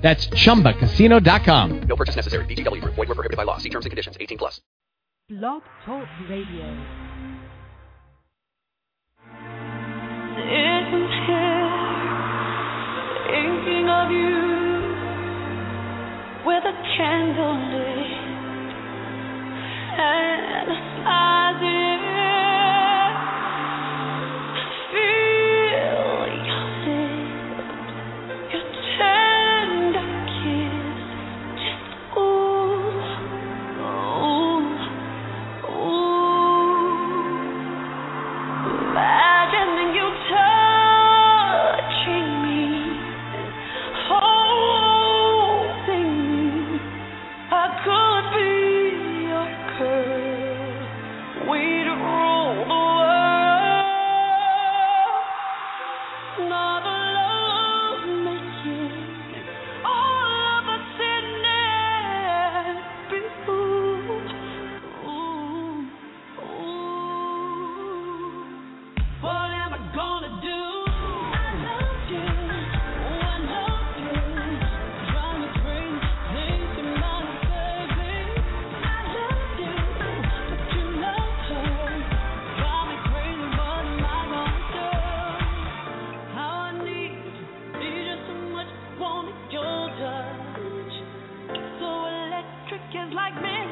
That's chumbacasino.com. No purchase necessary. VGW Group. Void were prohibited by law. See terms and conditions. 18 plus. Blog Talk Radio. Sitting here, thinking of you with a candle lit and I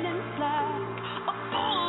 it's like. A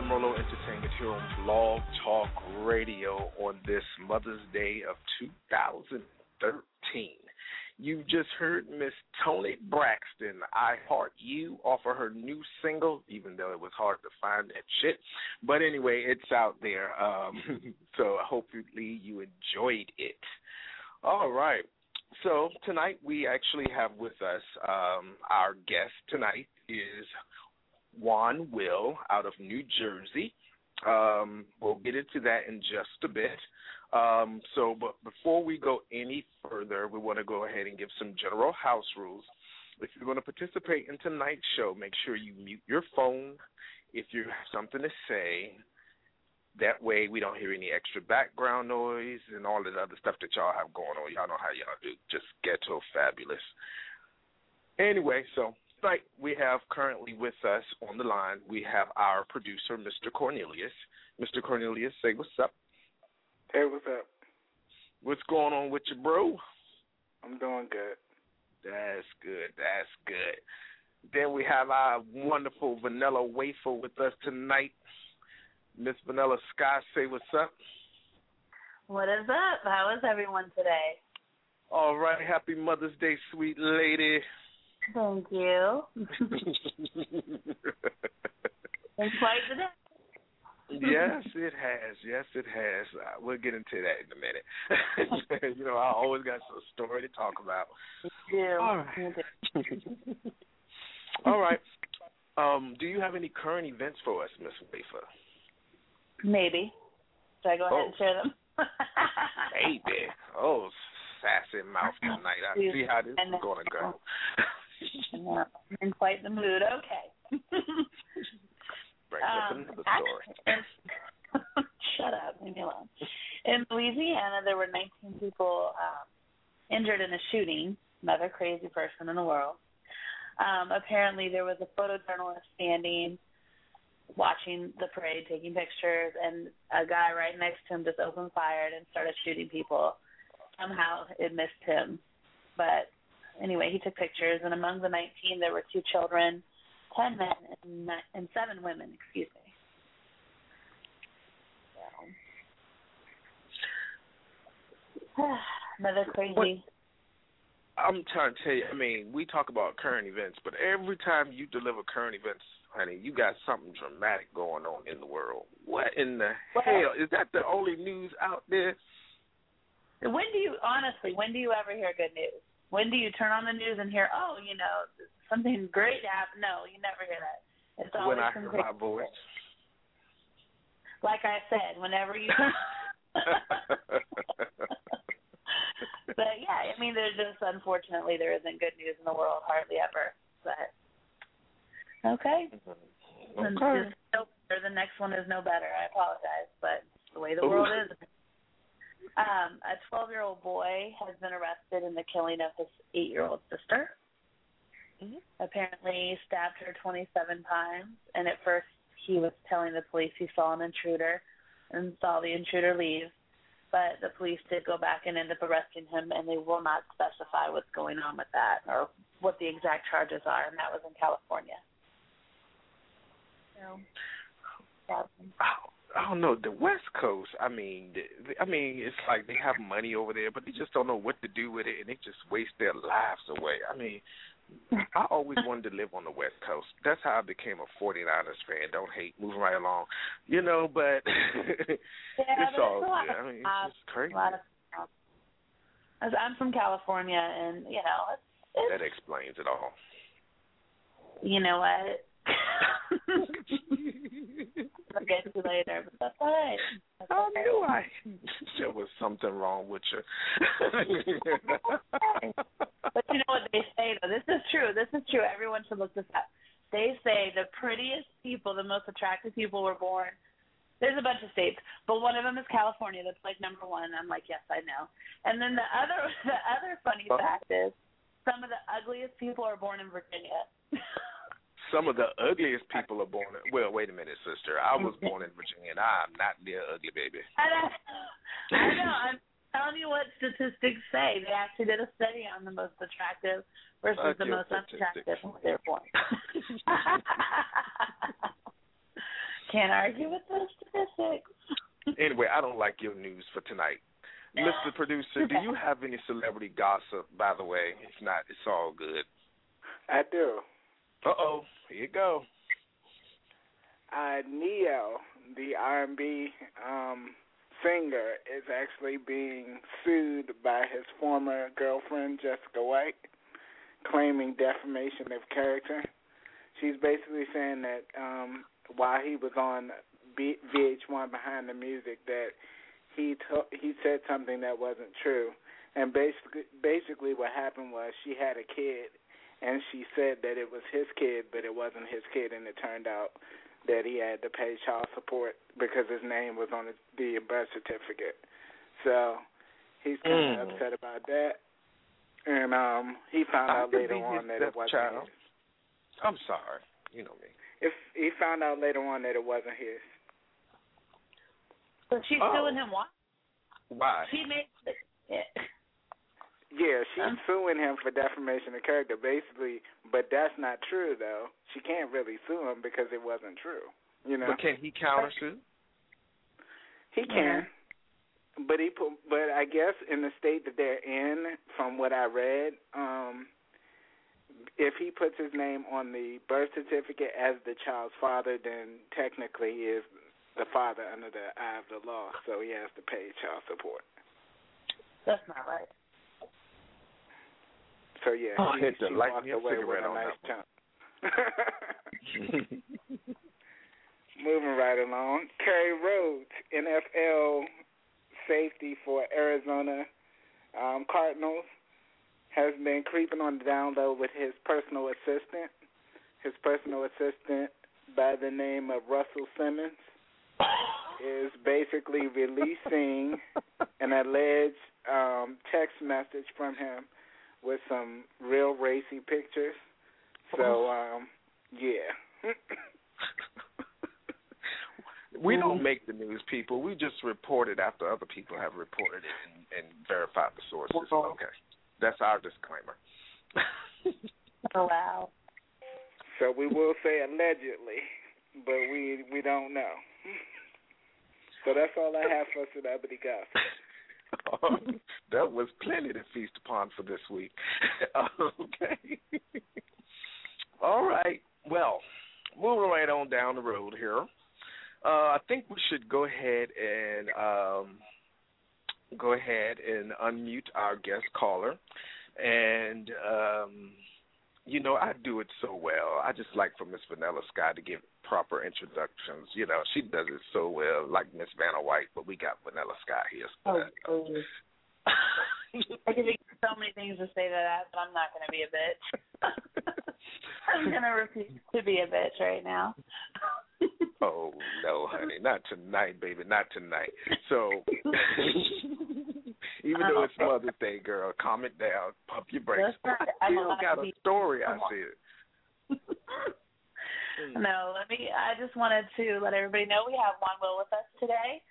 to Fomerlot Entertainment here on Blog Talk Radio on this Mother's Day of 2013. You just heard Miss Toni Braxton, I Heart You, off of her new single, even though it was hard to find that shit. But anyway, it's out there. Um, so hopefully you enjoyed it. All right. So tonight we actually have with us um, our guest tonight is Juan Will out of New Jersey. Um, we'll get into that in just a bit. Um, so, but before we go any further, we want to go ahead and give some general house rules. If you're going to participate in tonight's show, make sure you mute your phone if you have something to say. That way, we don't hear any extra background noise and all the other stuff that y'all have going on. Y'all know how y'all do. Just ghetto fabulous. Anyway, so tonight we have currently with us on the line, we have our producer, Mr. Cornelius. Mr. Cornelius, say what's up. Hey, what's up? What's going on with you, bro? I'm doing good. That's good. That's good. Then we have our wonderful Vanilla Wafer with us tonight. Miss Vanilla Sky, say what's up. What is up? How is everyone today? All right. Happy Mother's Day, sweet lady. Thank you. Been quite the day. yes, it has. Yes, it has. Uh, we'll get into that in a minute. you know, I always got some story to talk about. You do. All right. You do. All right. Um, do you have any current events for us, Miss Wafer? Maybe. Should I go ahead Oh. and share them? Baby. Oh, sassy mouth tonight. I see how this is going to go. I'm in quite the mood. Okay. Brings up Um, another story. Shut up. Leave me alone. In Louisiana, there were 19 people um, injured in a shooting. Another crazy person in the world. Um, apparently, there was a photojournalist standing, watching the parade, taking pictures, and a guy right next to him just opened fire and started shooting people. Somehow, it missed him, but anyway, he took pictures, and among the 19, there were two children, 10 men, and, and seven women, excuse me. So. Another crazy. I'm trying to tell you, I mean, we talk about current events, but every time you deliver current events, honey, you got something dramatic going on in the world. What in the Well- hell? Is that the only news out there? When do you, honestly, when do you ever hear good news? When do you turn on the news and hear, oh, you know, something great happened? No, you never hear that. It's always When I hear my voice. Like I said, whenever you. but yeah, I mean, there's just unfortunately there isn't good news in the world hardly ever. But okay, mm-hmm. And Okay. just. The next one is no better. I apologize, but the way the Ooh. world is. Um, a 12-year-old boy has been arrested in the killing of his eight-year-old sister. Apparently, he stabbed her 27 times, and at first he was telling the police he saw an intruder and saw the intruder leave. But the police did go back and end up arresting him, and they will not specify what's going on with that or what the exact charges are, and that was in California. So, yeah. I don't know the West Coast. I mean, the, I mean, it's like they have money over there, but they just don't know what to do with it, and they just waste their lives away. I mean, I always wanted to live on the West Coast. That's how I became a 49ers fan. Don't hate, moving right along, you know. But it's all good. I mean, it's just crazy. A lot of I'm from California, and you know, it's, it's That explains it all. you know what. I'll get you later, but that's all right. That's I okay. knew I there was something wrong with you. But you know what they say though? This is true. This is true. Everyone should look this up. They say the prettiest people, the most attractive people were born. There's a bunch of states, but one of them is California. That's like number one. I'm like, yes, I know. And then the other, the other funny fact is, some of the ugliest people are born in Virginia. Some of the ugliest people are born. In, well, wait a minute, sister. I was born in Virginia, and I'm not near ugly, baby. I know. I know. I'm telling you what statistics say. They actually did a study on the most attractive versus Fuck the most statistics. unattractive when they're born. Can't argue with those statistics. Anyway, I don't like your news for tonight. Mr. Producer, do you have any celebrity gossip, by the way? If not, it's all good. I do. Uh oh, here you go. Uh, Ne-Yo, the R&B um, singer, is actually being sued by his former girlfriend Jessica White, claiming defamation of character. she's basically saying that um while he was on B- VH1 behind the music that he to- he said something that wasn't true. And basically basically what happened was she had a kid and she said that it was his kid but it wasn't his kid and it turned out that he had to pay child support because his name was on the birth certificate. So he's kind of Mm. upset about that. And um he found I out later on that it wasn't stepchild. his. I'm sorry. You know me. If he found out later on that it wasn't his. So she's Oh. suing him. Why? Why? She made. Yeah. Yeah, she's Um, suing him for defamation of character, basically. But that's not true, though. She can't really sue him because it wasn't true. You know, But can he countersue? he can. But he put, but I guess in the state that they're in, from what I read, um, if he puts his name on the birth certificate as the child's father, then technically he is the father under the eye of the law, so he has to pay child support. That's not right. So yeah, Oh, she, she walked away with a nice chunk. Moving right along, Kerry Rhodes, NFL safety for Arizona um, Cardinals, has been creeping on the down low with his personal assistant. His personal assistant, by the name of Russell Simmons, is basically releasing an alleged um, text message from him with some real racy pictures. So, um, yeah. we don't make the news, people. We just report it after other people have reported it and, and verified the sources. Okay, that's our disclaimer. Oh wow. so we will say allegedly, but we we don't know. So that's all I have for celebrity gossip. that was plenty to feast upon for this week. okay. All right. Well, moving right on down the road here. Uh, I think we should go ahead and um, go ahead and unmute our guest caller. And um, you know, I do it so well. I just like for Miss Vanilla Sky to give proper introductions. You know, she does it so well, like Miss Vanna White, but we got Vanilla Sky here. So Oh, that-. I can think so many things to say to that, but I'm not going to be a bitch. I'm going to refuse to be a bitch right now. Oh no, honey, not tonight, baby, not tonight. So, even though it's Mother's Day, girl, calm it down, pump your brakes. That's right. I still got to a story. I Come on. said. Hmm. no, let me. I just wanted to let everybody know we have Juan Will with us today.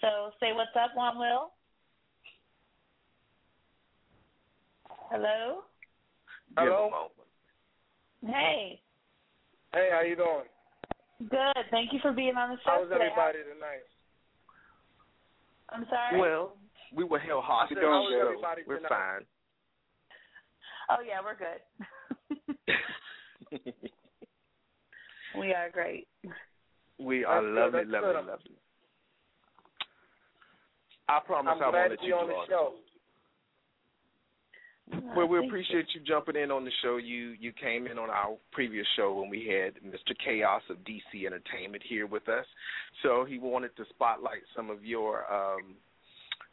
So say what's up, Juan Will. Hello. Give Hello? Hey. Hey, how you doing? Good. Thank you for being on the show How's today. everybody tonight? I'm sorry. Well, we were held hostage, said, how's so everybody we're tonight? fine. oh yeah, we're good. we are great. we are That's lovely, that's lovely, good. lovely. I promise I'm I won't let you on do the all show. Well, we appreciate you jumping in on the show. You you came in on our previous show when we had Mr. Chaos of DC Entertainment here with us. So he wanted to spotlight some of your um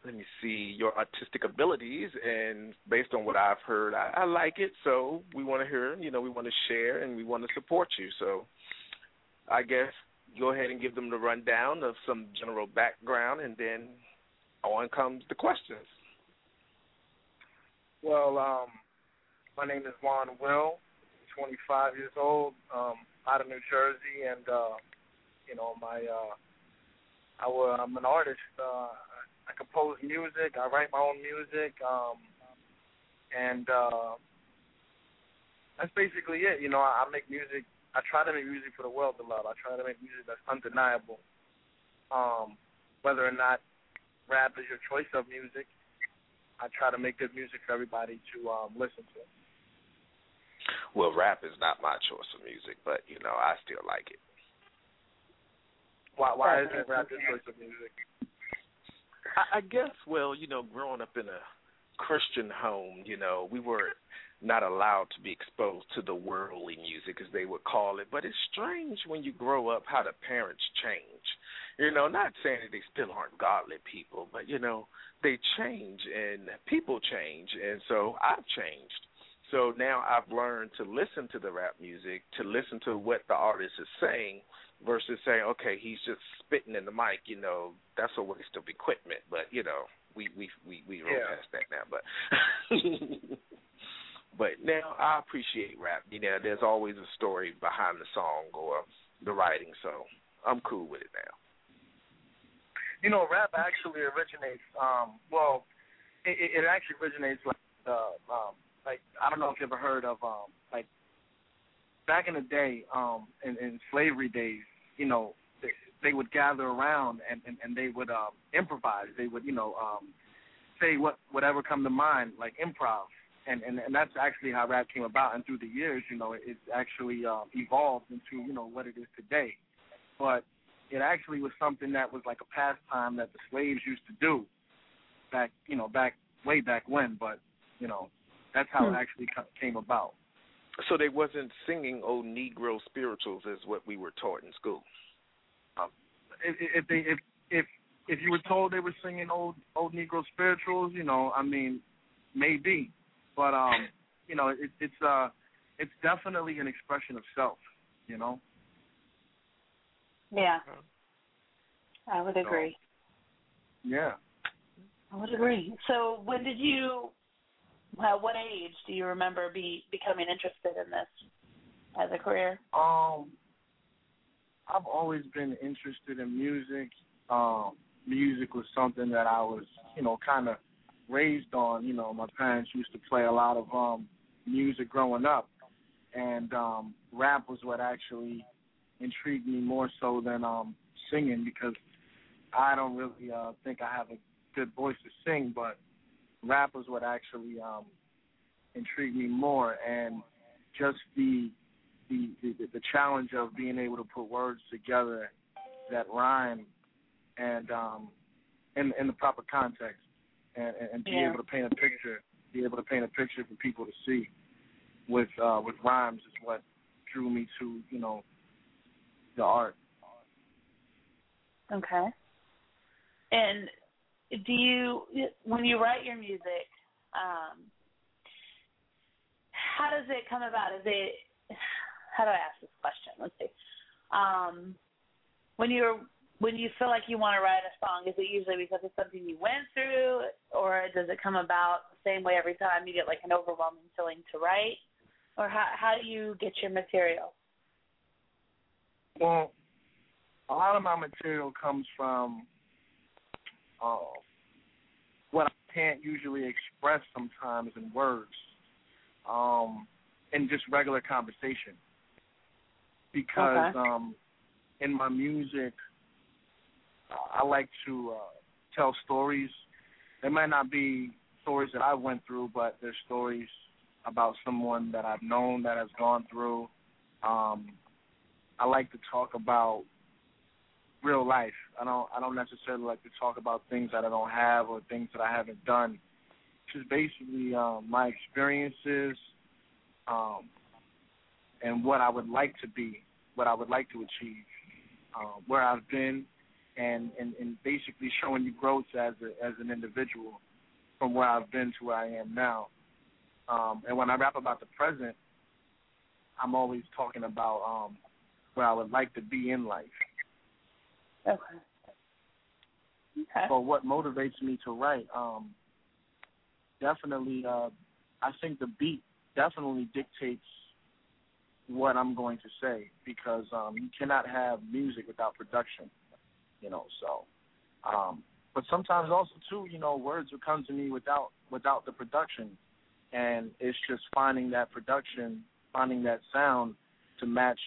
let me see, your artistic abilities and based on what I've heard, I, I like it. So we want to hear, you know, we want to share and we want to support you. So I guess go ahead and give them the rundown of some general background and then on comes the questions. Well, um, my name is Juan Will, 25 years old, um, out of New Jersey, and uh, you know, my uh, I, I'm an artist. Uh, I compose music. I write my own music, um, and uh, that's basically it. You know, I, I make music. I try to make music for the world to love. I try to make music that's undeniable. Um, whether or not rap is your choice of music, I try to make good music for everybody to um, listen to. Well, rap is not my choice of music, but you know, I still like it. Why? Why isn't rap your choice of music? I, I guess, well, you know, growing up in a Christian home, you know, we were not allowed to be exposed to the worldly music as they would call it. But it's strange when you grow up how the parents change. You know, not saying that they still aren't godly people, but you know, they change and people change and so I've changed. So now I've learned to listen to the rap music, to listen to what the artist is saying versus saying, okay, he's just spitting in the mic, you know, that's a waste of equipment. But, you know, we we we we roll Yeah. past that now, but but now I appreciate rap. You know, there's always a story behind the song or the writing, so I'm cool with it now. You know, rap actually originates. Um, well, it, it it actually originates like uh, um, like I don't know if you ever heard of um, like back in the day, um, in, in slavery days. You know, they, they would gather around and and, and they would um, improvise. They would you know um, say what whatever come to mind, like improv. And, and and that's actually how rap came about. And through the years, you know, it's actually uh, evolved into you know what it is today. But it actually was something that was like a pastime that the slaves used to do back you know back way back when but you know that's how Hmm. it actually came about So they wasn't singing old Negro spirituals as what we were taught in school. if, if they if if if you were told they were singing old old negro spirituals you know i mean maybe but um you know it, it's uh it's definitely an expression of self you know Yeah. I would agree. yeah I would agree. So when did you at what age do you remember be becoming interested in this as a career? Um, I've always been interested in music. Um, music was something that I was, you know, kind of raised on. You know, my parents used to play a lot of um music growing up, and um, rap was what actually intrigued me more so than um singing because I don't really uh think I have a good voice to sing, but rap was what actually um intrigued me more and just the the, the the challenge of being able to put words together that rhyme and um in in the proper context and and, be Yeah. able to paint a picture be able to paint a picture for people to see with uh with rhymes is what drew me to you know the art Okay. And do you when you write your music, um how does it come about? Is it how do I ask this question? Let's see. Um when you're when you feel like you want to write a song, is it usually because it's something you went through or does it come about the same way every time you get like an overwhelming feeling to write? Or how how do you get your material? Well, a lot of my material comes from uh, what I can't usually express sometimes in words, um, in just regular conversation. Because Okay. um, in my music, I like to uh, tell stories. They might not be stories that I went through, but they're stories about someone that I've known that has gone through. Um, I like to talk about real life. I don't I don't necessarily like to talk about things that I don't have or things that I haven't done. Just basically um, my experiences um, and what I would like to be, what I would like to achieve, uh, where I've been, and, and and basically showing you growth as a as an individual from where I've been to where I am now. Um, and when I rap about the present, I'm always talking about um, where I would like to be in life. Okay. Okay. But what motivates me to write, um, definitely, uh, I think the beat definitely dictates what I'm going to say because um, you cannot have music without production, you know. So, um, but sometimes also too, you know, words will come to me without without the production, and it's just finding that production, finding that sound to match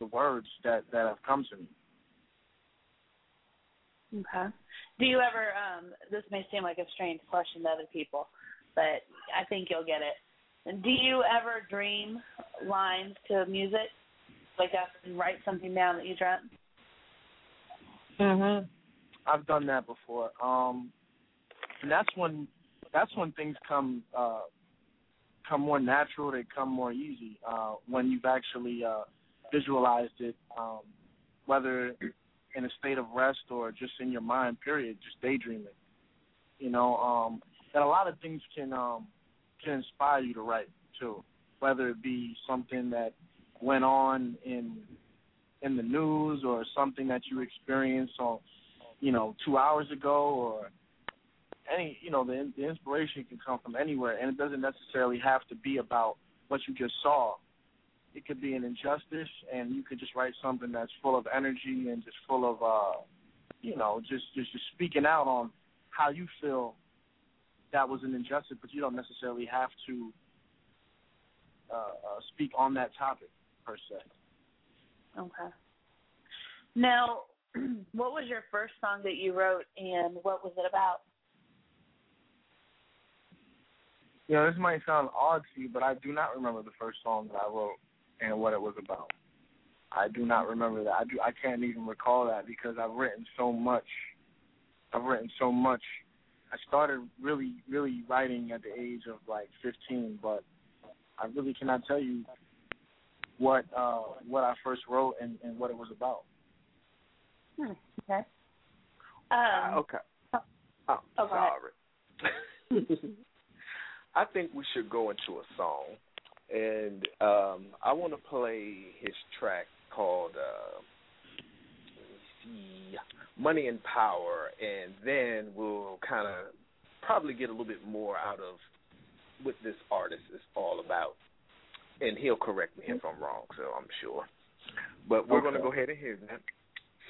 the words that that have come to me. Okay. Do you ever um this may seem like a strange question to other people, but I think you'll get it. Do you ever dream lines to music? like up and write something down that you dreamt? Mhm. I've done that before. Um and that's when that's when things come uh, come more natural. They come more easy uh, when you've actually uh, visualized it, um, whether in a state of rest or just in your mind. Period, just daydreaming. You know, um, and a lot of things can um, can inspire you to write too, whether it be something that went on in in the news or something that you experienced on, you know, two hours ago or any, you know, the, the inspiration can come from anywhere, and it doesn't necessarily have to be about what you just saw. It could be an injustice, and you could just write something that's full of energy and just full of, uh, you know, just just just speaking out on how you feel that was an injustice, but you don't necessarily have to uh, uh, speak on that topic per se. Okay. Now, what was your first song that you wrote, and what was it about? You know, this might sound odd to you, but I do not remember the first song that I wrote and what it was about. I do not remember that. I do. I can't even recall that because I've written so much. I've written so much. I started really, really writing at the age of like 15, but I really cannot tell you what uh what I first wrote and, and what it was about. Hmm. Okay. Uh, Um, okay. I'm Oh, sorry. I think we should go into a song, and um, I want to play his track called uh, let me see, "Money and Power," and then we'll kind of probably get a little bit more out of what this artist is all about, and he'll correct me if I'm wrong. So I'm sure, but we're going to go ahead and hear that.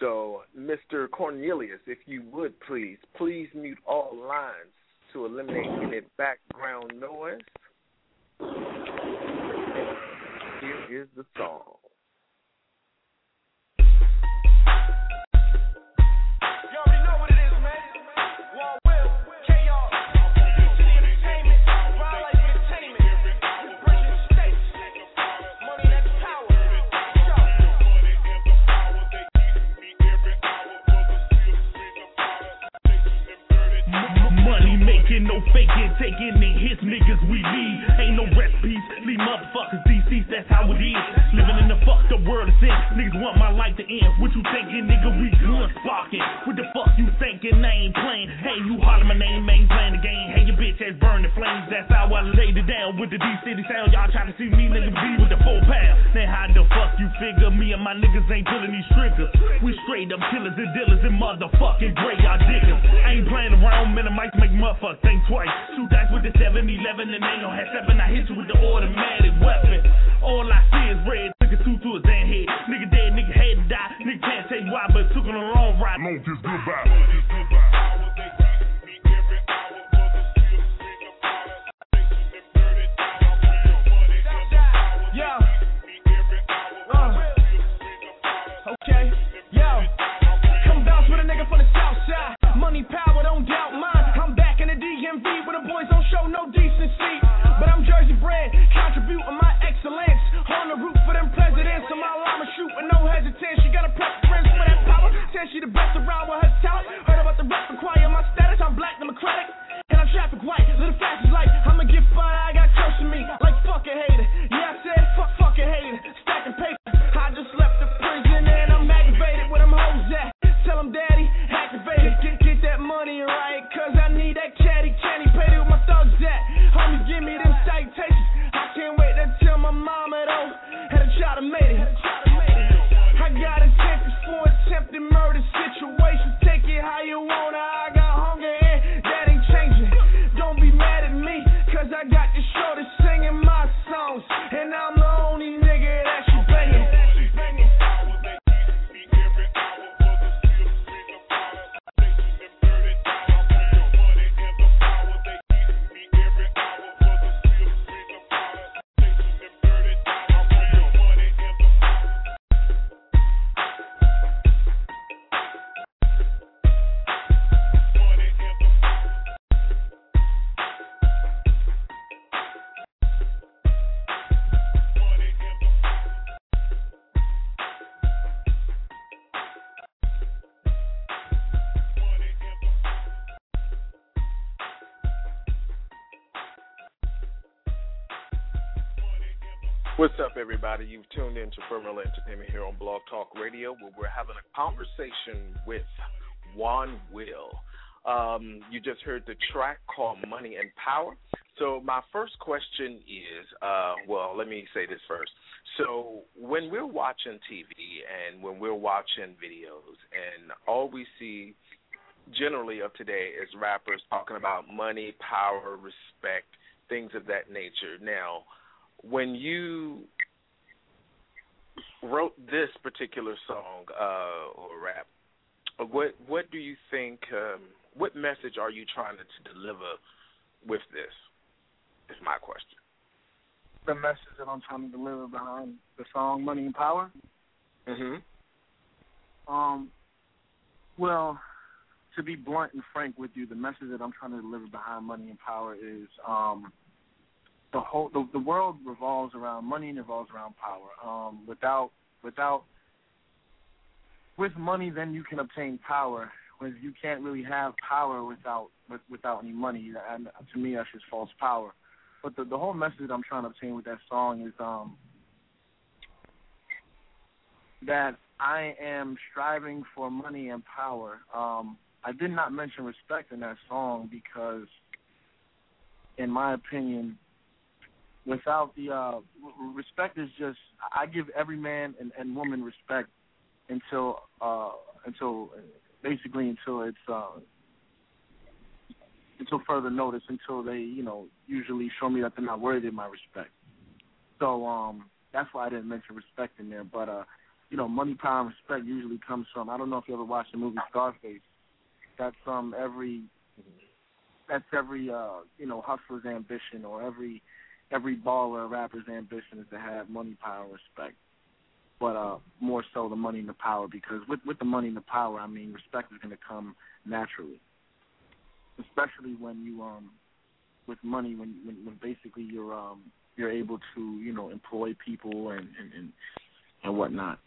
So, Mr. Cornelius, if you would please, please mute all lines to eliminate any background noise. Is the song. Making, no faking, taking in his niggas we lead. Ain't no recipes, leave motherfuckers DCs, that's how it is. Living in the fucked up world of sin, niggas want my life to end. What you thinking, nigga? We gun sparking. What the fuck you thinking? I ain't playing. Hey, you holler my name, ain't playing the game. Hey, your bitch ass burn the flames, that's how I laid it down with the D City sound. Y'all trying to see me, nigga, be with the four pound. Now, how the fuck you figure me and my niggas ain't pulling these triggers? We straight up killers and dealers and motherfucking graveyard diggers. I ain't playing around, man, I might make motherfuckers think twice. Shoot dice with the 7 Eleven and ain't no have seven. I hit you with the automatic weapon. All I see is red, took a two to his hand head. Nigga dead, nigga had to die. Nigga can't tell you why, but took on the wrong ride. Long just goodbye. Yo. Uh. Okay. Yo. Come bounce with a nigga from the south side. Money, power, don't doubt mine. Show no decency. But I'm Jersey bred, contributing my excellence. On the roof for them presidents. So my llama shoot with no hesitation. She got a preference for that power. Said she the best around with everybody? You've tuned in to Firmwell Entertainment here on Blog Talk Radio, where we're having a conversation with Juan Will. Um, you just heard the track called Money and Power. So, my first question is uh, well, let me say this first. So, when we're watching TV and when we're watching videos, and all we see generally of today is rappers talking about money, power, respect, things of that nature. Now, when you wrote this particular song uh, or rap, what what do you think? Um, what message are you trying to, to deliver with this? Is my question. The message that I'm trying to deliver behind the song "Money and Power." Mhm. Um, well, to be blunt and frank with you, the message that I'm trying to deliver behind money and power is um, the whole the, the world revolves around money and revolves around power. Um, without without with money, then you can obtain power. When you can't really have power without with, without any money, and to me, that's just false power. But the the whole message that I'm trying to obtain with that song is um, that I am striving for money and power. Um, I did not mention respect in that song because, in my opinion, without the uh, respect is just I give every man and, and woman respect until uh, until basically until it's uh, until further notice until they you know usually show me that they're not worthy of my respect. So um, that's why I didn't mention respect in there. But uh, you know, money, power, and respect usually comes from. I don't know if you ever watched the movie Scarface. That's from every. That's every uh, you know hustler's ambition, or every every baller rapper's ambition is to have money, power, respect. But uh, more so the money and the power, because with with the money and the power, I mean, respect is going to come naturally. Especially when you um, with money, when when, when basically you're um, you're able to you know employ people and and and, and whatnot.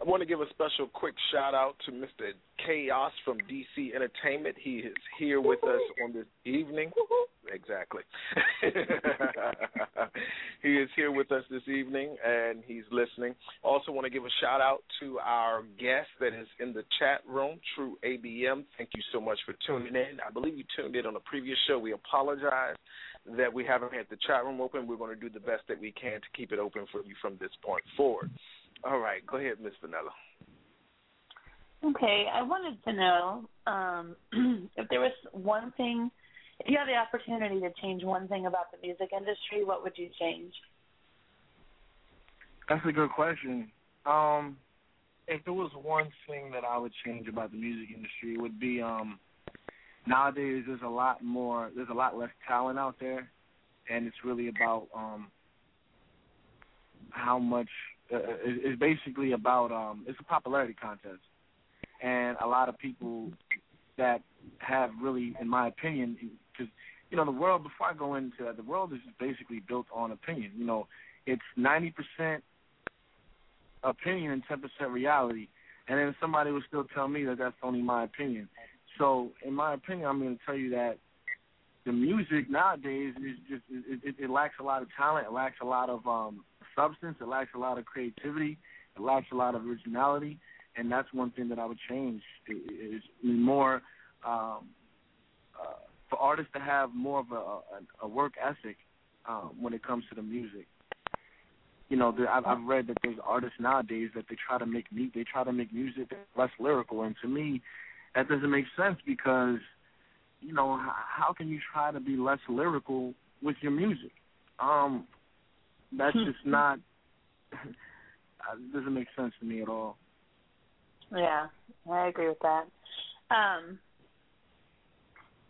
I want to give a special quick shout out to Mr. Chaos from DC Entertainment. He is here with us on this evening. Exactly. he is here with us this evening and he's listening. Also want to give a shout out to our guest that is in the chat room, True ABM. Thank you so much for tuning in. I believe you tuned in on a previous show. We apologize that we haven't had the chat room open. We're going to do the best that we can to keep it open for you from this point forward. All right, go ahead, Miss Vanilla. Okay, I wanted to know um, if there was one thing, if you had the opportunity to change one thing about the music industry, what would you change? That's a good question. Um, if there was one thing that I would change about the music industry, it would be um, nowadays there's a lot more, there's a lot less talent out there, and it's really about um, how much. Uh, it- it's basically about um, it's a popularity contest, and a lot of people that have really, in my opinion, because you know the world. Before I go into that, the world is basically built on opinion. You know, it's ninety percent opinion and ten percent reality. And then somebody would still tell me that that's only my opinion. So, in my opinion, I'm going to tell you that the music nowadays is just it, it, it lacks a lot of talent. It lacks a lot of um, substance. It lacks a lot of creativity. It lacks a lot of originality. And that's one thing that I would change is more um, uh, for artists to have more of a, a, work ethic um, when it comes to the music you know, I've, I've read that there's artists nowadays that they try to make mu- they try to make music less lyrical, and to me, that doesn't make sense because, you know, h- how can you try to be less lyrical with your music? Um, that's just not. it doesn't make sense to me at all. Yeah, I agree with that. Um,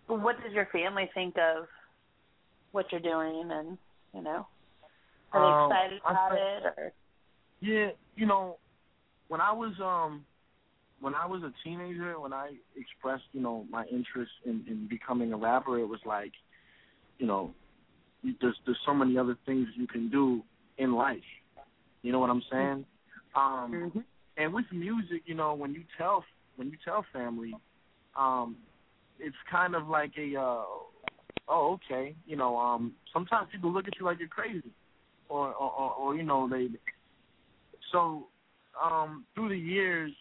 what does your family think of what you're doing, and you know, are Um, they excited I about it? Or Yeah, you know, when I was um when I was a teenager, when I expressed, you know, my interest in, in becoming a rapper, it was like, you know, you, there's there's so many other things you can do in life. You know what I'm saying? Um and with music, you know, when you tell when you tell family, um, it's kind of like a uh oh, okay, you know, um, sometimes people look at you like you're crazy, or or, or, or you know they. So, um, through the years,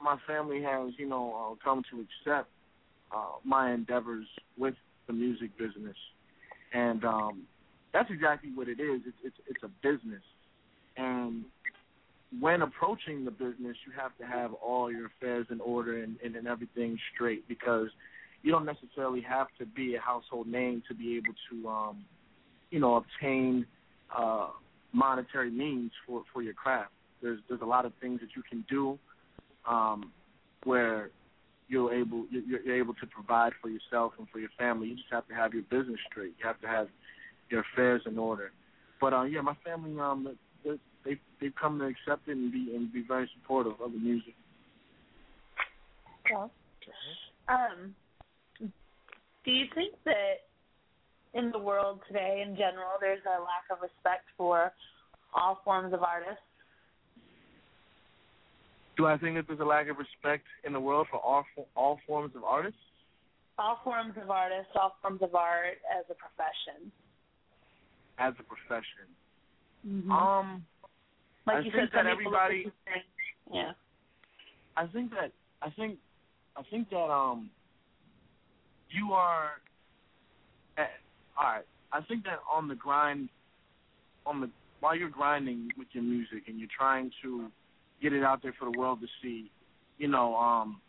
my family has you know uh, come to accept uh, my endeavors with the music business, and um, that's exactly what it is. It's it's it's a business, and when approaching the business, you have to have all your affairs in order and, and, and everything straight because you don't necessarily have to be a household name to be able to, um, you know, obtain uh, monetary means for, for your craft. There's there's a lot of things that you can do um, where you're able you're, able to provide for yourself and for your family. You just have to have your business straight. You have to have your affairs in order. But uh, yeah, my family um they they they've come to accept it and be and be very supportive of the music. Well, um, do you think that in the world today, in general, there's a lack of respect for all forms of artists? Do I think that there's a lack of respect in the world for all all forms of artists? All forms of artists, all forms of art as a profession. as a profession. Mm-hmm. Um, like I you think said, that some people look at everybody- Yeah. I think that I think I think that um you are eh, all right. I think that on the grind on the while you're grinding with your music and you're trying to get it out there for the world to see, you know, um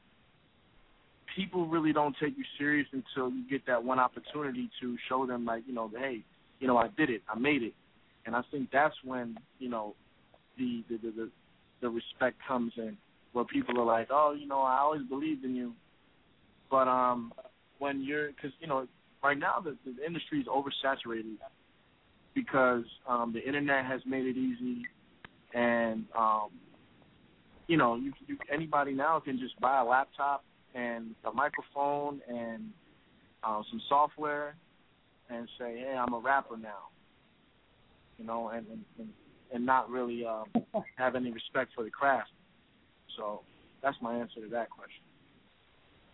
people really don't take you serious until you get that one opportunity to show them like, you know, hey, you know, I did it, I made it. And I think that's when, you know, the the the, the, the respect comes in where people are like, "Oh, you know, I always believed in you," but um, when you're, because you know, right now the, the industry is oversaturated because um, the internet has made it easy, and um, you know, you, you anybody now can just buy a laptop and a microphone and uh, some software and say, "Hey, I'm a rapper now," you know, and and, and, and not really um, have any respect for the craft. So that's my answer to that question.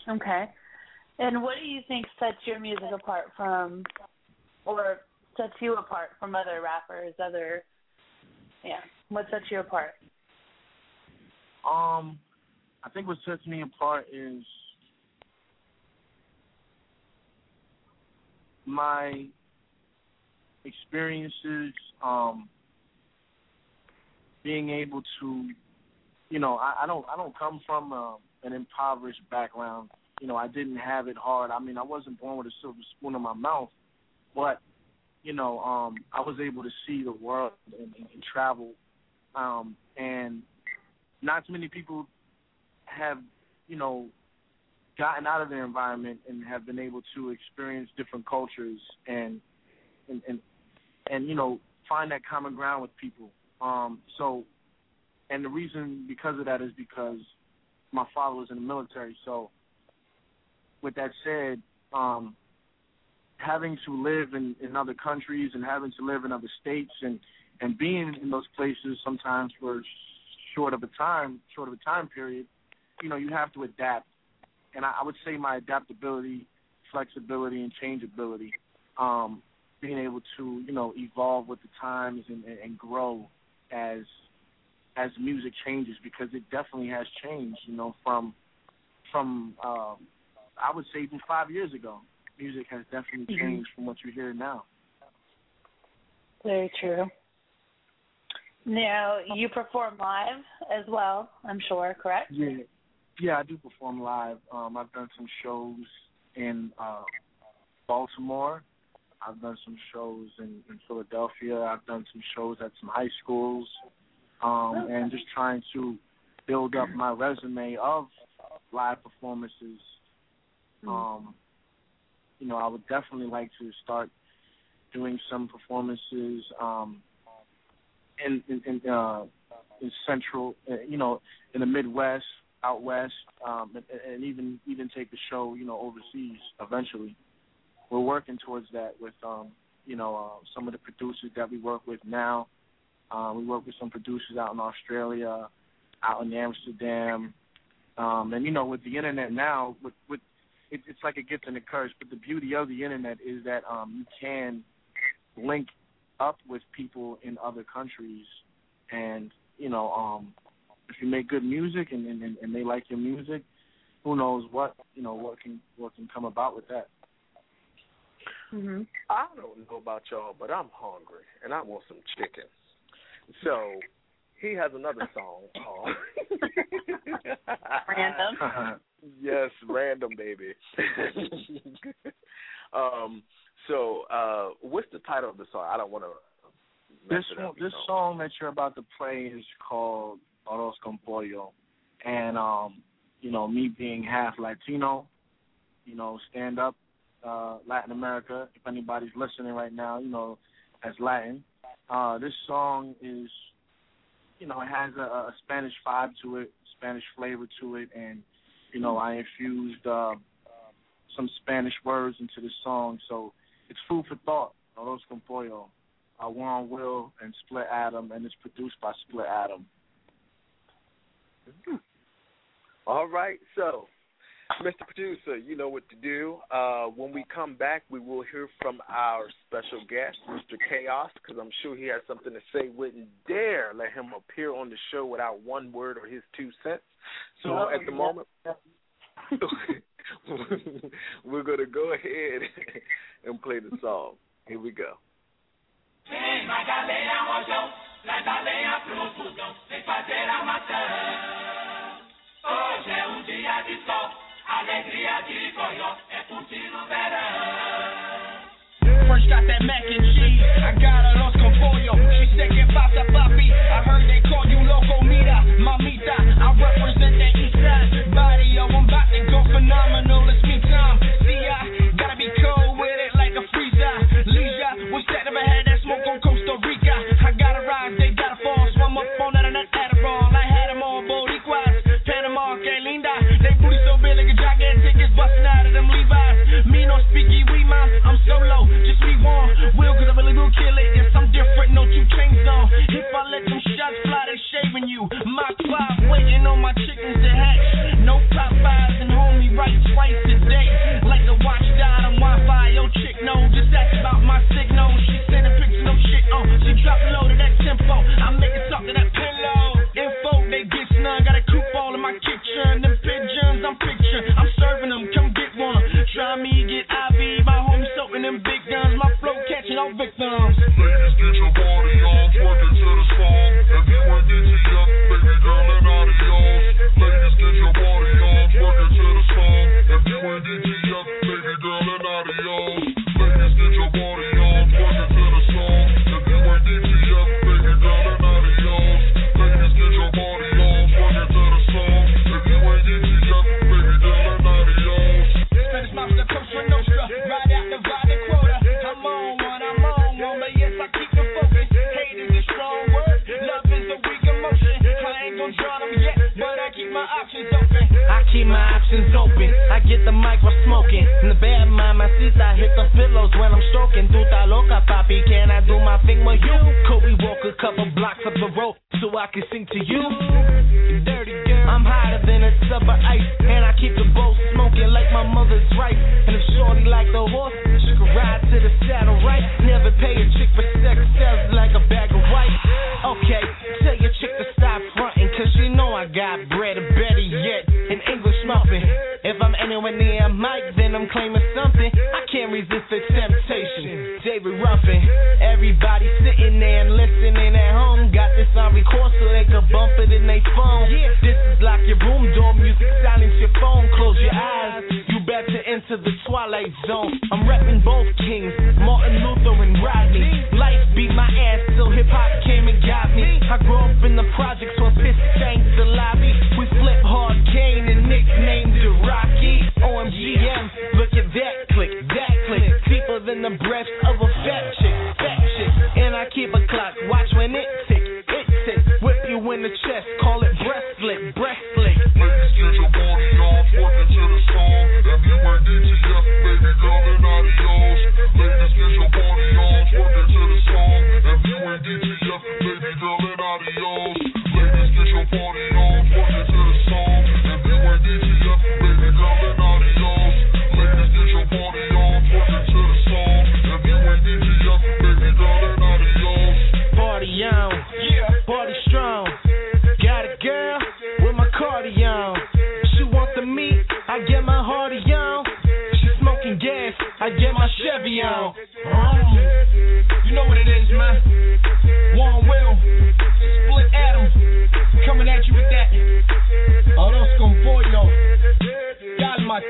Okay. And what do you think sets your music apart from, or sets you apart from other rappers? Other, yeah. What sets you apart? Um, I think what sets me apart is my experiences, um, being able to, you know, I, I don't, I don't come from uh, an impoverished background. You know, I didn't have it hard. I mean, I wasn't born with a silver spoon in my mouth, but you know, um, I was able to see the world and, and travel, um, and not too many people have, you know, gotten out of their environment and have been able to experience different cultures and and and, and you know find that common ground with people. Um, so, and the reason because of that is because my father was in the military. So, with that said, um, having to live in, in other countries and having to live in other states and and being in those places sometimes for short of a time, short of a time period, you know, you have to adapt. And I, I would say my adaptability, flexibility, and changeability, um, being able to, you know, evolve with the times and, and, and grow as as music changes because it definitely has changed, you know, from from um, I would say even five years ago. Music has definitely Mhm. changed from what you hear now. Very true. Now you perform live as well, I'm sure, correct? Yeah, yeah, I do perform live. Um, I've done some shows in uh, Baltimore. I've done some shows in, in Philadelphia. I've done some shows at some high schools, um, and just trying to build up my resume of live performances. Um, you know, I would definitely like to start doing some performances um, in in, in, uh, in central, uh, you know, in the Midwest, out west, um, and, and even even take the show, you know, overseas eventually. We're working towards that with, um, you know, uh, some of the producers that we work with now. Uh, we work with some producers out in Australia, out in Amsterdam, um, and you know, with the internet now, with with it, it's like a gift and a curse. But the beauty of the internet is that um, you can link up with people in other countries, and you know, um, if you make good music and, and and they like your music, who knows what you know what can what can come about with that. Mm-hmm. I don't know about y'all, but I'm hungry and I want some chicken. So he has another song called Random. yes, random baby. um. So, uh, what's the title of the song? I don't want to. This one, this song that you're about to play is called Arroz con Pollo, and um, you know, me being half Latino, you know, stand up, uh, Latin America. If anybody's listening right now, you know, as Latin, uh, this song is, you know, it has a, a Spanish vibe to it, Spanish flavor to it, and you know, I infused uh, some Spanish words into the song, so it's food for thought. Arroz con Pollo uh, Juan Will and Split Adam, and it's produced by Split Adam. All right, so Mr. Producer, you know what to do. Uh, when we come back, we will hear from our special guest, Mr. Chaos, because I'm sure he has something to say. Wouldn't dare let him appear on the show without one word or his two cents. So Oh, at the yeah. moment, we're going to go ahead and play the song. Here we go. A a. First got that mac and cheese. I got arroz con pollo. She said que pasa, papi. I heard they call you loco, mira, mamita. I represent the east side. Phenomenal. It's me time. See, I gotta be cold with it like a freezer. Leisure, we set up ahead that smoke on Costa Rica. I gotta rise, they gotta fall. So I'm up on that and that Adderall. I had them all Boricuas. Panama, que linda. They booty so big like a gigantic. It's busting out of them Levi's. Me no speaky, we mine. I'm solo, just me one. Will, cause I really will kill it. Yes, I'm different, no two chains on. If I let shaving you. Mach 5, waiting on my chickens to hatch. No Popeyes and homie right twice a day. Like the watch died on Wi Fi. Yo, chick, no, just ask about my signal. She sending pictures, no shit on. She drop low to that tempo. I make it talk to that pillow. Info, they get snug. Got a coupe all in my kitchen. Them pigeons, I'm picturing. I'm serving them, come get one. Try me, get IV. My homie soaking them big guns. My flow catching all victims.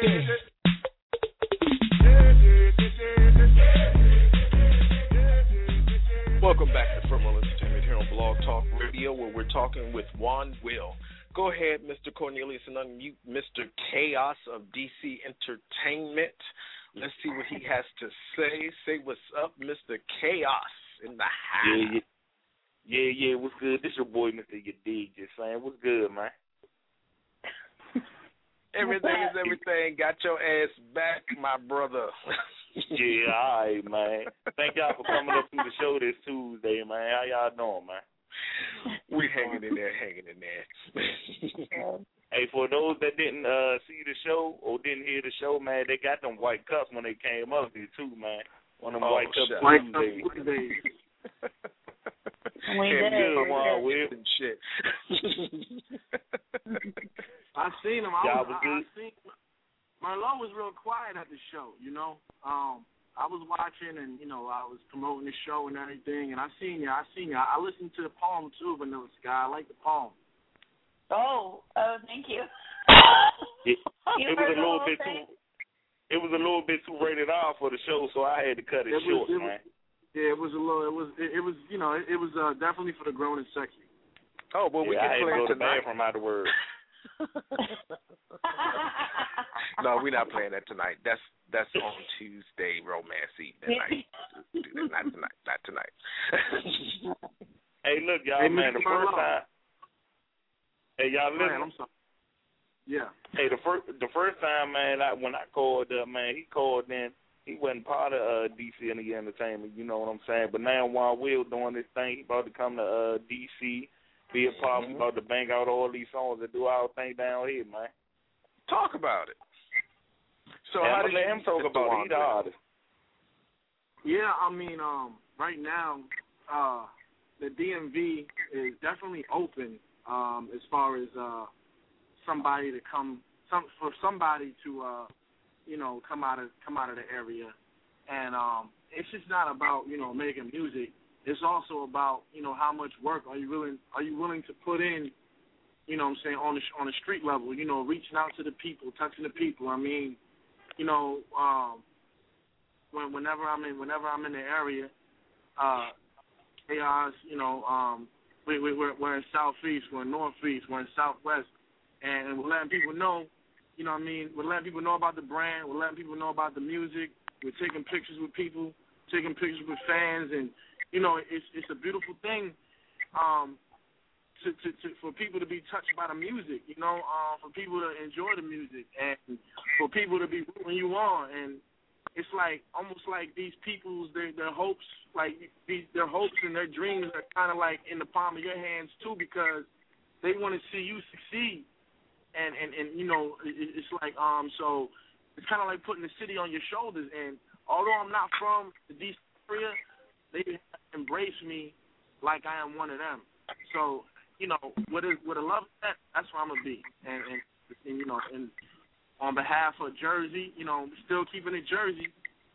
Cálmate. Welcome back to Fomerlot Entertainment here on Blog Talk Radio, where we're talking with Juan Will. Go ahead, Mr. Cornelius, and unmute Mr. Chaos of DC Entertainment. Let's see what he has to say. Say what's up, Mr. Chaos in the house. yeah, yeah, yeah. What's good? This your boy, Mister You Dig, just saying. What's good, man? Everything is everything. Got your ass back, my brother. yeah, all right, man. Thank y'all for coming up to the show this Tuesday, man. How y'all doing, man? we hanging in there, hanging in there. Hey, for those that didn't uh see the show or didn't hear the show, man, they got them white cups when they came up here too, man. One of them Oh, white cup shut up. Tuesdays. We Damn did. good, we Juan and shit. I seen him. I Y'all was, was I, I seen Merlot was real quiet at the show. You know, um, I was watching and you know I was promoting the show and everything, and I seen you. I seen you. I listened to the poem too, Vanilla Sky. I like the poem. Oh, oh, thank you. It, You it was a little bit thing? too. It was a little bit too rated R for the show, so I had to cut it, It was- short, it was- man. Yeah, it was a little. It was. It, it was. You know, it, it was uh, definitely for the grown and sexy. Oh, well, we yeah, I can had to play go it to the tonight. bathroom afterwards. No, we're not playing that tonight. That's that's on Tuesday, romance evening night. Not tonight. Not tonight. Hey, look, y'all, Hey, man. Mr. The first time. Hey, y'all Go listen. I'm sorry. Yeah. Hey, the first the first time, man, I, when I called up, man, he called in. He wasn't part of uh, DC and the Entertainment, you know what I'm saying. But now while Will doing this thing, he about to come to uh, DC, be a part. Mm-hmm. About to bang out all these songs and do our thing down here, man. Talk about it. So Yeah, how I'ma did let him talk about it. He the artist. Yeah, I mean, um, right now, uh, the DMV is definitely open um, as far as uh, somebody to come, some for somebody to, uh, you know, come out of come out of the area, and um, it's just not about you know making music. It's also about you know how much work are you willing are you willing to put in, you know, what I'm saying on the on the street level, you know, reaching out to the people, touching the people. I mean, you know, um, when whenever I'm in whenever I'm in the area, uh, chaos, you know, um, we, we we're, we're in southeast, we're in northeast, we're in southwest, and we're letting people know, you know, what I mean, we're letting people know about the brand, we're letting people know about the music, we're taking pictures with people, taking pictures with fans, and you know, it's it's a beautiful thing. Um, to, to, to for people to be touched by the music, you know, uh, for people to enjoy the music, and for people to be rooting you on, and it's like almost like these people's their their hopes, like these their hopes and their dreams are kind of like in the palm of your hands too, because they want to see you succeed, and and and you know, it's like um, so it's kind of like putting the city on your shoulders, and although I'm not from the DC area, they embrace me like I am one of them. So you know, with a with a love that, that's where I'm gonna be. And and, and you know, and on behalf of Jersey, you know, still keeping it Jersey.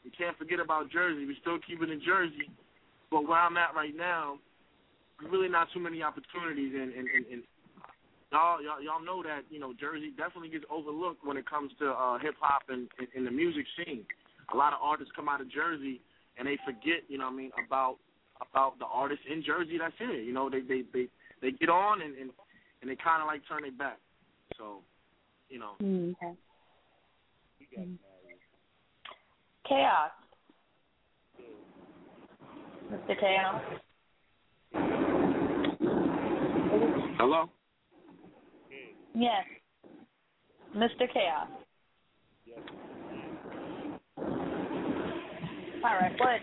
We can't forget about Jersey. We're still keeping it Jersey. But where I'm at right now, really not too many opportunities and and, and, and y'all, y'all y'all know that, you know, Jersey definitely gets overlooked when it comes to uh hip hop and, and, and the music scene. A lot of artists come out of Jersey and they forget, you know what I mean, about about the artists in Jersey that's here. You know, they they they they get on and and, and they kind of like turn their back. So, you know. Mm, okay. Mm. Chaos. Mr. Chaos. Hello. Yes. Mr. Chaos. All right, what?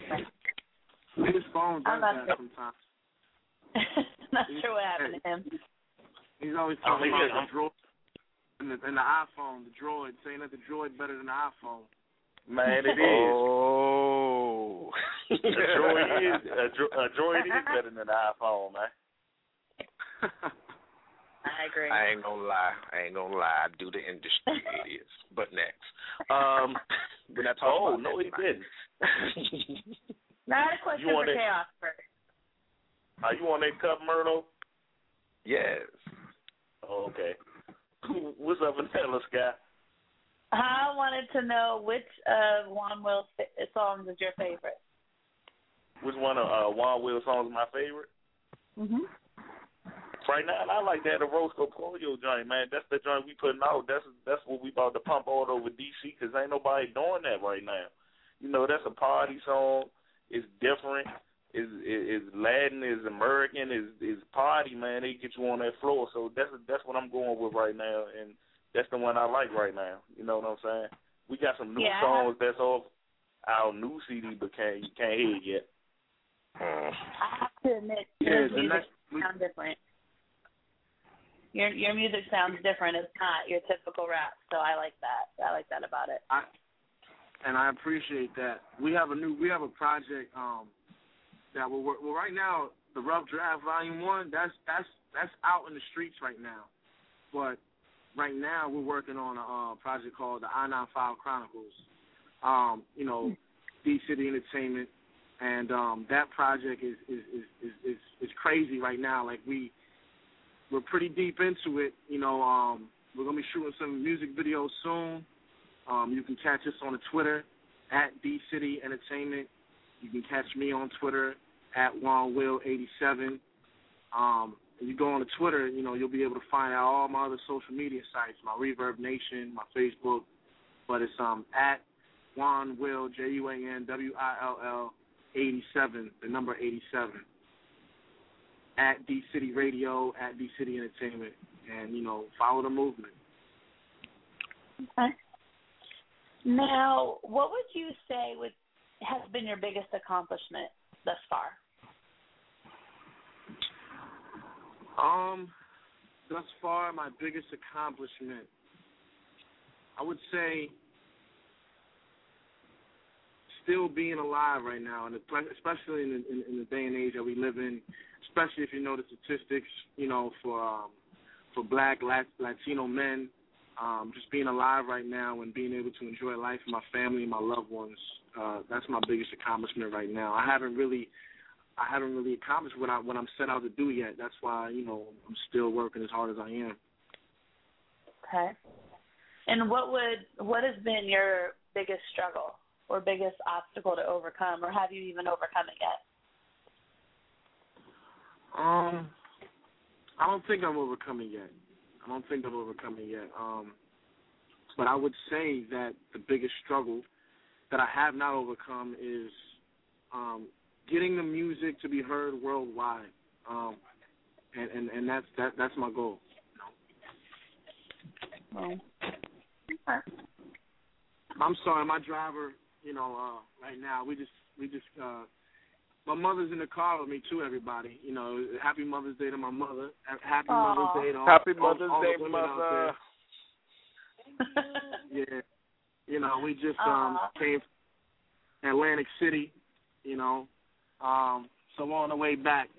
His phone does that sure. sometimes. Not sure what happened to him. He's always Oh, talking yeah, about the droid and the, and the iPhone, the droid, saying that the droid better than the iPhone. Man, it is. Oh. A droid is a, dro- a droid is better than an iPhone, man. I agree. I ain't gonna lie. I ain't gonna lie. I do the industry idiots. But next, um, we're not talking Oh about no, that he didn't. Now I had a question You for want it- Chaos first. Are you on that cup, Myrtle? Yes. Oh, okay. What's up, Vanilla Sky? I wanted to know which of Juan Will's fa- songs is your favorite. Which one of uh, Juan Will songs is my favorite? Mhm. Right now, I like that the Arroz con Pollo joint, man. That's the joint we putting out. That's that's what we about to pump all over DC because ain't nobody doing that right now. You know, that's a party song. It's different. It's it's Latin. It's American. It's it's party, man. They get you on that floor. So that's that's what I'm going with right now, and that's the one I like right now. You know what I'm saying? We got some new Yeah. songs that's off our new CD, but can't you can't hear it yet. I have to admit, Yeah, the next- sounds different. Your your music sounds different. It's not your typical rap, so I like that. I like that about it. I and I appreciate that. We have a new we have a project um that we're well right now the rough draft volume one that's that's that's out in the streets right now, but right now we're working on a uh, project called the I nine five Chronicles. Um, you know, D City Entertainment, and um that project is is is is, is crazy right now. Like we we're pretty deep into it. You know, um, we're gonna be shooting some music videos soon. Um, you can catch us on the Twitter at D City Entertainment. You can catch me on Twitter at JuanWill87. Um, and you go on the Twitter, you know, you'll be able to find out all my other social media sites, my Reverb Nation, my Facebook. But it's um at Juan Will J U A N W I L L 87, the number 87 at D City Radio, at D City Entertainment, and you know, follow the movement. Okay. Now, what would you say would has been your biggest accomplishment thus far? Um, thus far, my biggest accomplishment, I would say, still being alive right now, and especially in the, in, in the day and age that we live in, especially if you know the statistics, you know, for um, for Black Latino men, um, just being alive right now and being able to enjoy life my family and my loved ones. Uh, that's my biggest accomplishment right now. I haven't really I haven't really accomplished what I what I'm set out to do yet. That's why you know I'm still working as hard as I am. Okay. And what would what has been your biggest struggle or biggest obstacle to overcome, or have you even overcome it yet? Um, I don't think I'm overcoming yet. I don't think I'm overcoming yet. Um, but I would say that the biggest struggle that I have not overcome is um, getting the music to be heard worldwide. Um, and, and and that's that that's my goal. Well, I'm sorry, my driver. You know, uh, right now we just we just uh, my mother's in the car with me too. Everybody, you know, happy Mother's Day to my mother. Happy Aw. Mother's Day to all, Happy all- Mother's all the Day, women out mother. there. Yeah, you know, we just um came from Atlantic City. You know, um, so we're on the way back.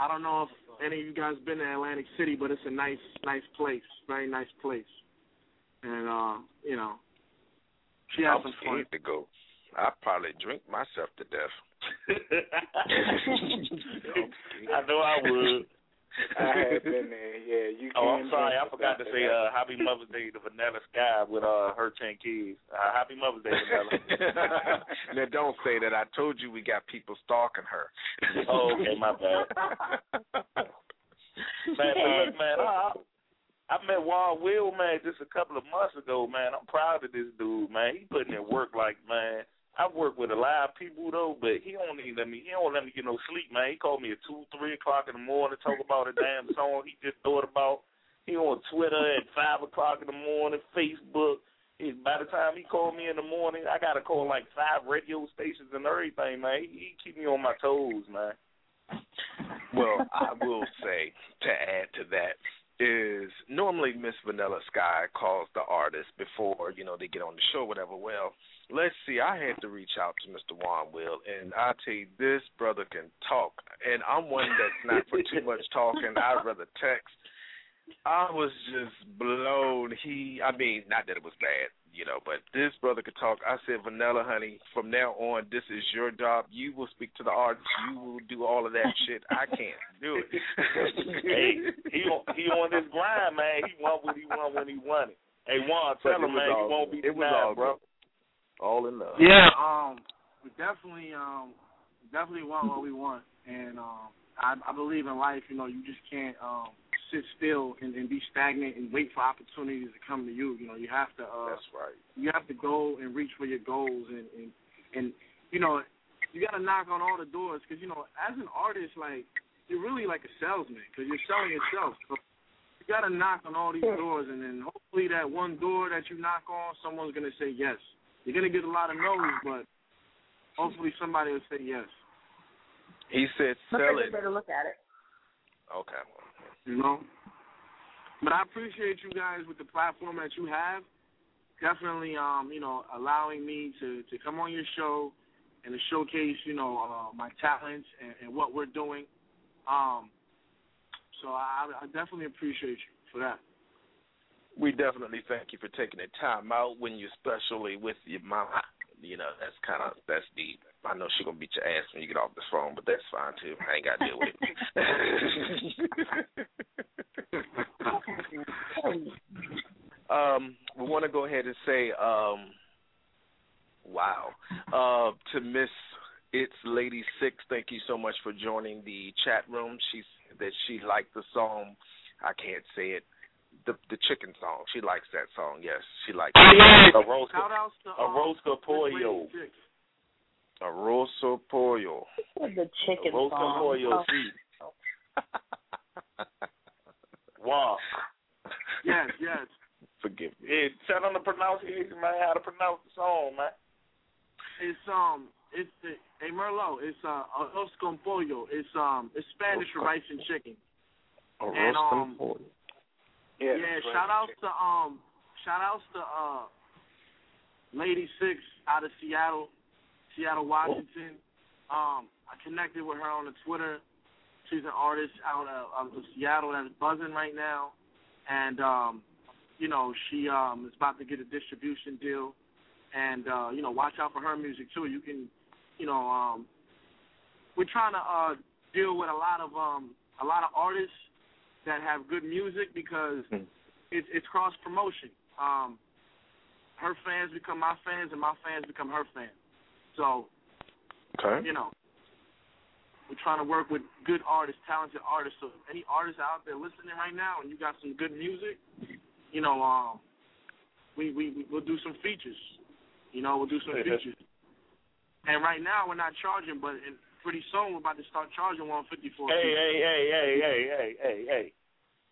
I don't know if any of you guys been to Atlantic City, but it's a nice, nice place, very nice place. And uh, you know, she has I'm some fun. scared to go. I'd probably drink myself to death. I know I would. I have been there. Yeah, you. Oh, I'm sorry, I forgot to say uh, Happy Mother's Day to Vanilla Sky with uh, her ten kids. Uh, happy Mother's Day, Vanilla. now don't say that. I told you we got people stalking her. oh, okay, my bad. man, but look, man, I, I met Juan Will, man, just a couple of months ago, man. I'm proud of this dude, man. He putting in work like, man. I work with a lot of people though, but he don't even let me. He don't let me get no sleep, man. He called me at two, three o'clock in the morning, to talk about a damn song he just thought about. He on Twitter at five o'clock in the morning, Facebook. He, by the time he called me in the morning, I got to call like five radio stations and everything, man. He, he keep me on my toes, man. Well, I will say to add to that is normally Miss Vanilla Sky calls the artist before you know they get on the show, whatever. Well, let's see. I had to reach out to Mr. Juan Will, and I tell you, this brother can talk, and I'm one that's not for too much talking. I'd rather text. I was just blown. He, I mean, not that it was bad, you know, but this brother could talk. I said, Vanilla, honey, from now on, this is your job. You will speak to the artists. You will do all of that shit. I can't do it. hey, he on he on this grind, man. He want what he want when he want it. Hey, Juan, tell him, was man, all you won't be It was denied, all bro. good. All in love. Yeah, um, we definitely, um, definitely want what we want, and um, I, I believe in life. You know, you just can't um sit still and, and be stagnant and wait for opportunities to come to you. You know, you have to. Uh, That's right. You have to go and reach for your goals, and and and you know, you got to knock on all the doors because you know, as an artist, like you're really like a salesman because you're selling yourself. So you got to knock on all these doors, and then hopefully that one door that you knock on, someone's gonna say yes. You're gonna get a lot of no's, but hopefully somebody will say yes. He said, Let's sell it. better look at it. Okay. You know. But I appreciate you guys with the platform that you have. Definitely, um, you know, allowing me to to come on your show and to showcase, you know, uh, my talents and, and what we're doing. Um, so I, I definitely appreciate you for that. We definitely thank you for taking the time out when you're especially with your mom. You know, that's kind of that's deep. I know she's gonna beat your ass when you get off this phone, but that's fine too. I ain't got to deal with it. um, we want to go ahead and say, um, wow, uh, to Miss It's Lady Six. Thank you so much for joining the chat room. She said that she liked the song. I can't say it. The the chicken song. She likes that song. Yes, she likes it. A roast, Shout outs to a um, roast of pollo. Lady Six. Arroz pollo. The chicken Roast of song? pollo, Oh. Wow. Yes, yes. Forgive me. Yeah, tell them the pronunciation, man, how to pronounce the song, man. It's um, it's the hey Merlot. It's uh, arroz con pollo. It's um, it's Spanish for rice and chicken. Arroz And, con um, pollo. Yeah, shout outs to um shout outs to uh Lady Six out of Seattle, Seattle, Washington. Um I connected with her on the Twitter. She's an artist out of, of Seattle that's buzzing right now. And um, you know, she um is about to get a distribution deal and uh, you know, watch out for her music too. You can you know, um we're trying to uh deal with a lot of um a lot of artists that have good music because it's it's cross promotion. Um, her fans become my fans, and my fans become her fans. So Okay. you know, we're trying to work with good artists, talented artists. So if any artists out there listening right now, and you got some good music, you know, um, we we we- we'll do some features. You know, we'll do some features. And right now we're not charging, but in, pretty soon we're about to start charging 150 for Hey, hey, hey, hey, hey, hey, hey, hey.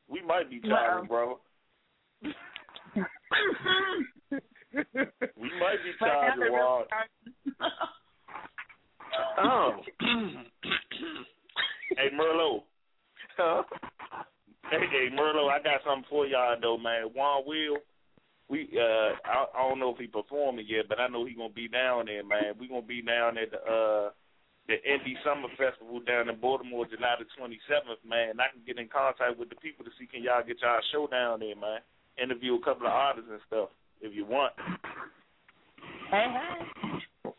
We might be charging, bro. we might be charging, Juan. Oh. Hey, Merlot. Huh? Hey, hey, Merlot, I got something for y'all though, man. Juan Will, we uh, I, I don't know if he performing yet, but I know he gonna be down there, man. We gonna be down at the uh the Indie Summer Festival down in Baltimore, July the twenty seventh, man. I can get in contact with the people to see can y'all get y'all show down there, man. Interview a couple of artists and stuff if you want. Hey, hey.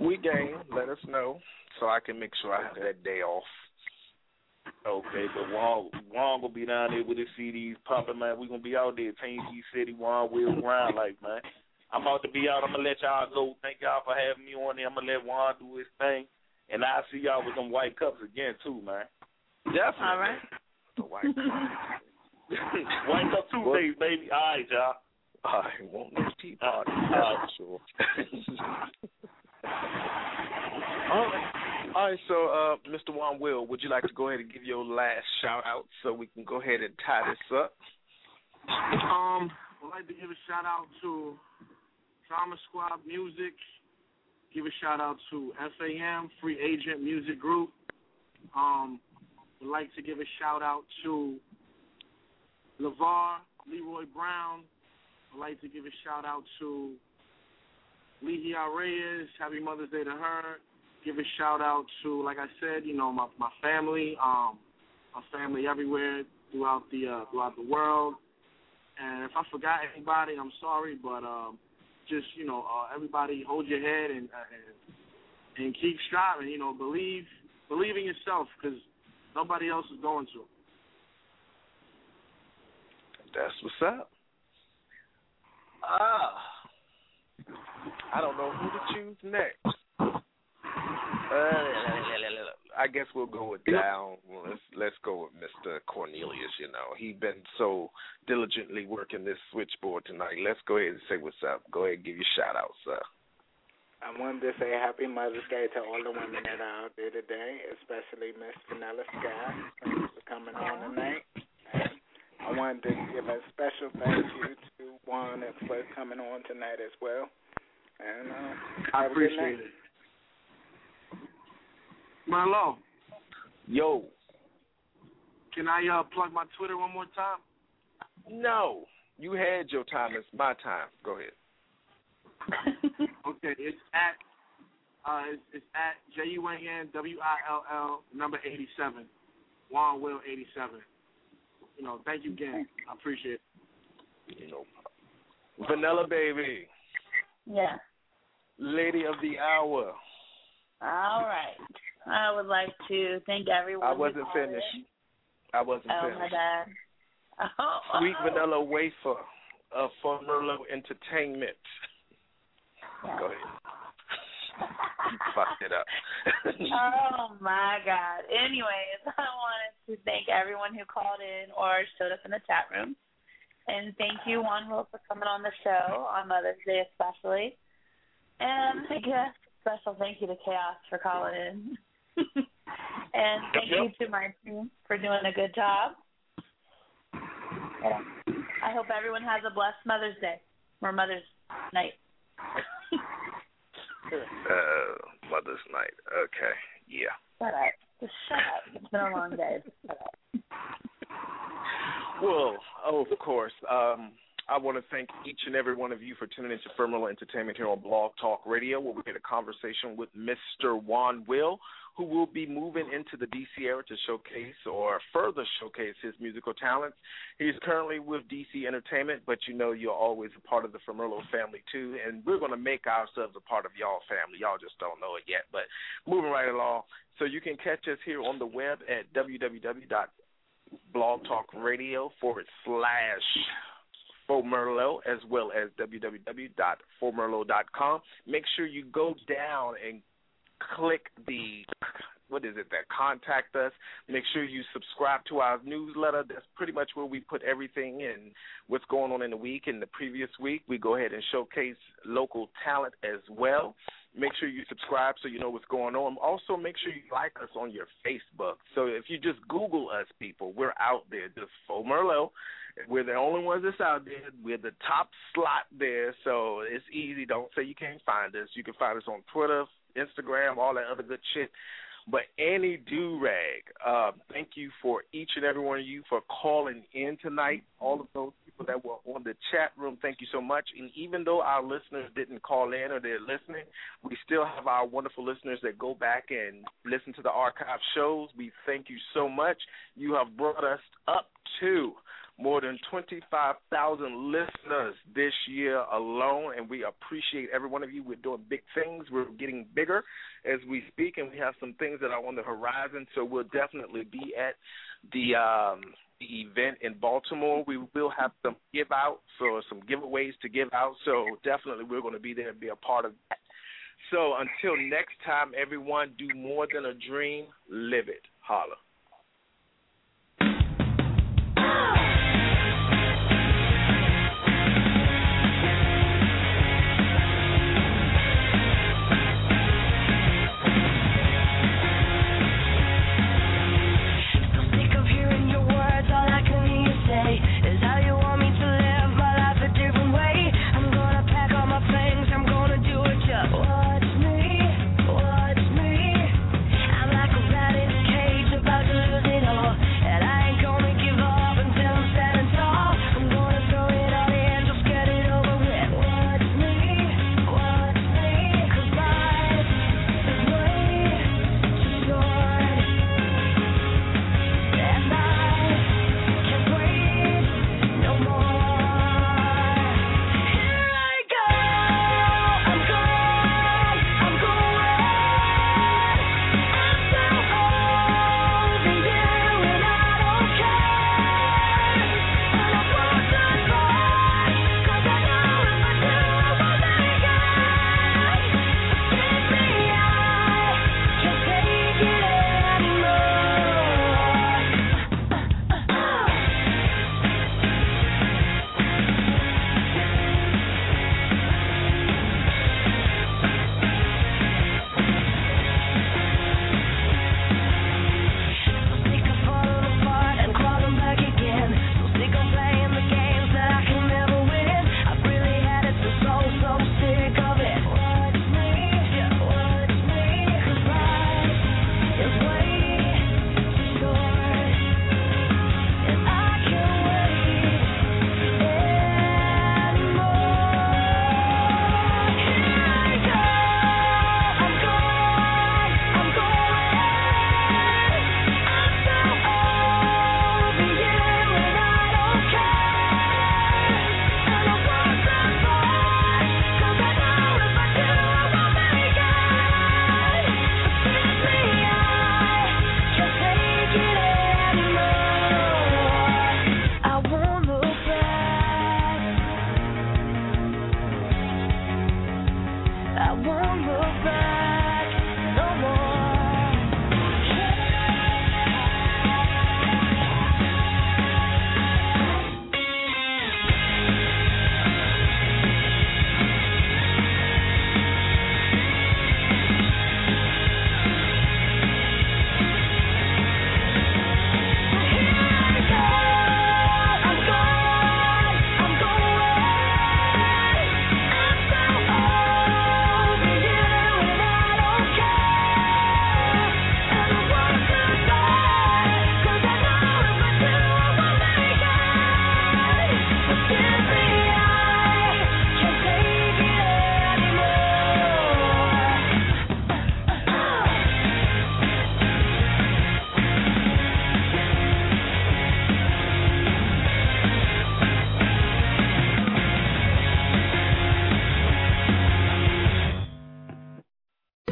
We game. Let us know so I can make sure I have that day off. Okay, but Juan, Juan gonna be down there with his CDs popping, man. We gonna be out there, Team D City, Juan Will Grind, like man. I'm about to be out. I'm gonna let y'all go. Thank y'all for having me on there. I'm gonna let Juan do his thing, and I'll see y'all with them white cups again too, man. Definitely. All right. The white. Cups. white cup Tuesdays, baby. All right, y'all. I want those tea parties. All That's for sure. All right. All right, so uh, Mr. Juan Will, would you like to go ahead and give your last shout out so we can go ahead and tie this up? Um, I'd like to give a shout out to Trauma Squad Music. Give a shout out to FAM Free Agent Music Group. Um, would like to give a shout out to LeVar, Leroy Brown. I'd like to give a shout out to Lehia Reyes. Happy Mother's Day to her. Give a shout out to, like I said, you know, my my family, um, my family everywhere. throughout the uh, throughout the world. And if I forgot anybody, I'm sorry, but um, just you know, uh, everybody hold your head and, uh, and and keep striving. You know, believe believe in yourself because nobody else is going to. That's what's up. Ah, I don't know who to choose next. Uh, I guess we'll go with down. Well, let's let's go with Mr. Cornelius. You know, he's been so diligently working this switchboard tonight. Let's go ahead and say what's up. Go ahead and give your shout out, sir. I wanted to say Happy Mother's Day to all the women that are out there today, especially Miss Vanilla Sky. Thanks for coming on tonight. And I wanted to give a special thank you to Juan for coming on tonight as well. And uh, I have a good appreciate it. Marlo, Yo, can I uh, plug my Twitter one more time? no, you had your time. It's my time. Go ahead. Okay, it's at uh, it's, it's at J U A N W I L L number eighty seven, Juan Will eighty seven. You know, thank you again. I appreciate it. No problem. Vanilla baby, Yeah. lady of the hour. All right. I would like to thank everyone. I wasn't finished. in. I wasn't Oh my finished. bad. Oh, Sweet vanilla wafer of for Merlot Entertainment. Go ahead. you fucked it up. oh my God. Anyways, I wanted to thank everyone who called in or showed up in the chat room. And thank you, Juan Will, for coming on the show on Mother's Day especially. And I guess special thank you to Chaos for calling in. and thank Yep, you to my team for doing a good job. And I hope everyone has a blessed Mother's Day or Mother's Night. uh, Mother's Night. Okay. Yeah. Shut up. Just shut up. It's been a long day. Shut up. Well, oh, of course. Um, I want to thank each and every one of you for tuning into Fomerlot Entertainment here on Blog Talk Radio, where we get a conversation with Mr. Juan Will, who will be moving into the DC area to showcase or further showcase his musical talents. He's currently with DC Entertainment, but you know you're always a part of the Fomerlot family too, and we're going to make ourselves a part of y'all family. Y'all just don't know it yet, but moving right along. So you can catch us here on the web at www.blogtalkradio forward slash Fomerlot as well as www.fomerlot.com. Make sure you go down and click the what is it that contact us. Make sure you subscribe to our newsletter. That's pretty much where we put everything in what's going on in the week. In the previous week, we go ahead and showcase local talent as well. Make sure you subscribe so you know what's going on. Also, make sure you like us on your Facebook. So if you just Google us, people, we're out there. Just Fomerlot. We're the only ones that's out there. We're the top slot there, so it's easy. Don't say you can't find us. You can find us on Twitter, Instagram, all that other good shit. But Annie do rag, uh, thank you for each and every one of you for calling in tonight. All of those people that were on the chat room, thank you so much. And even though our listeners didn't call in or they're listening, we still have our wonderful listeners that go back and listen to the archive shows. We thank you so much. You have brought us up to more than 25,000 listeners this year alone, and we appreciate every one of you. We're doing big things. We're getting bigger as we speak, and we have some things that are on the horizon. So we'll definitely be at the um, the event in Baltimore. We will have some give out, so some giveaways to give out. So definitely we're going to be there and be a part of that. So until next time, everyone, do more than a dream. Live it. Holla.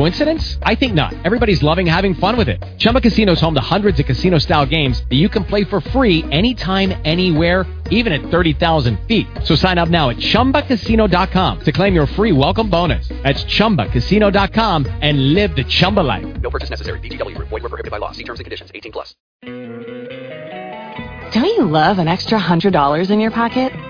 Coincidence? I think not. Everybody's loving having fun with it. Chumba Casino is home to hundreds of casino-style games that you can play for free anytime, anywhere, even at 30,000 feet. So sign up now at ChumbaCasino.com to claim your free welcome bonus. That's ChumbaCasino.com and live the Chumba life. No purchase necessary. VGW Group. Void were prohibited by law. See terms and conditions. 18 plus. Don't you love an extra $100 in your pocket?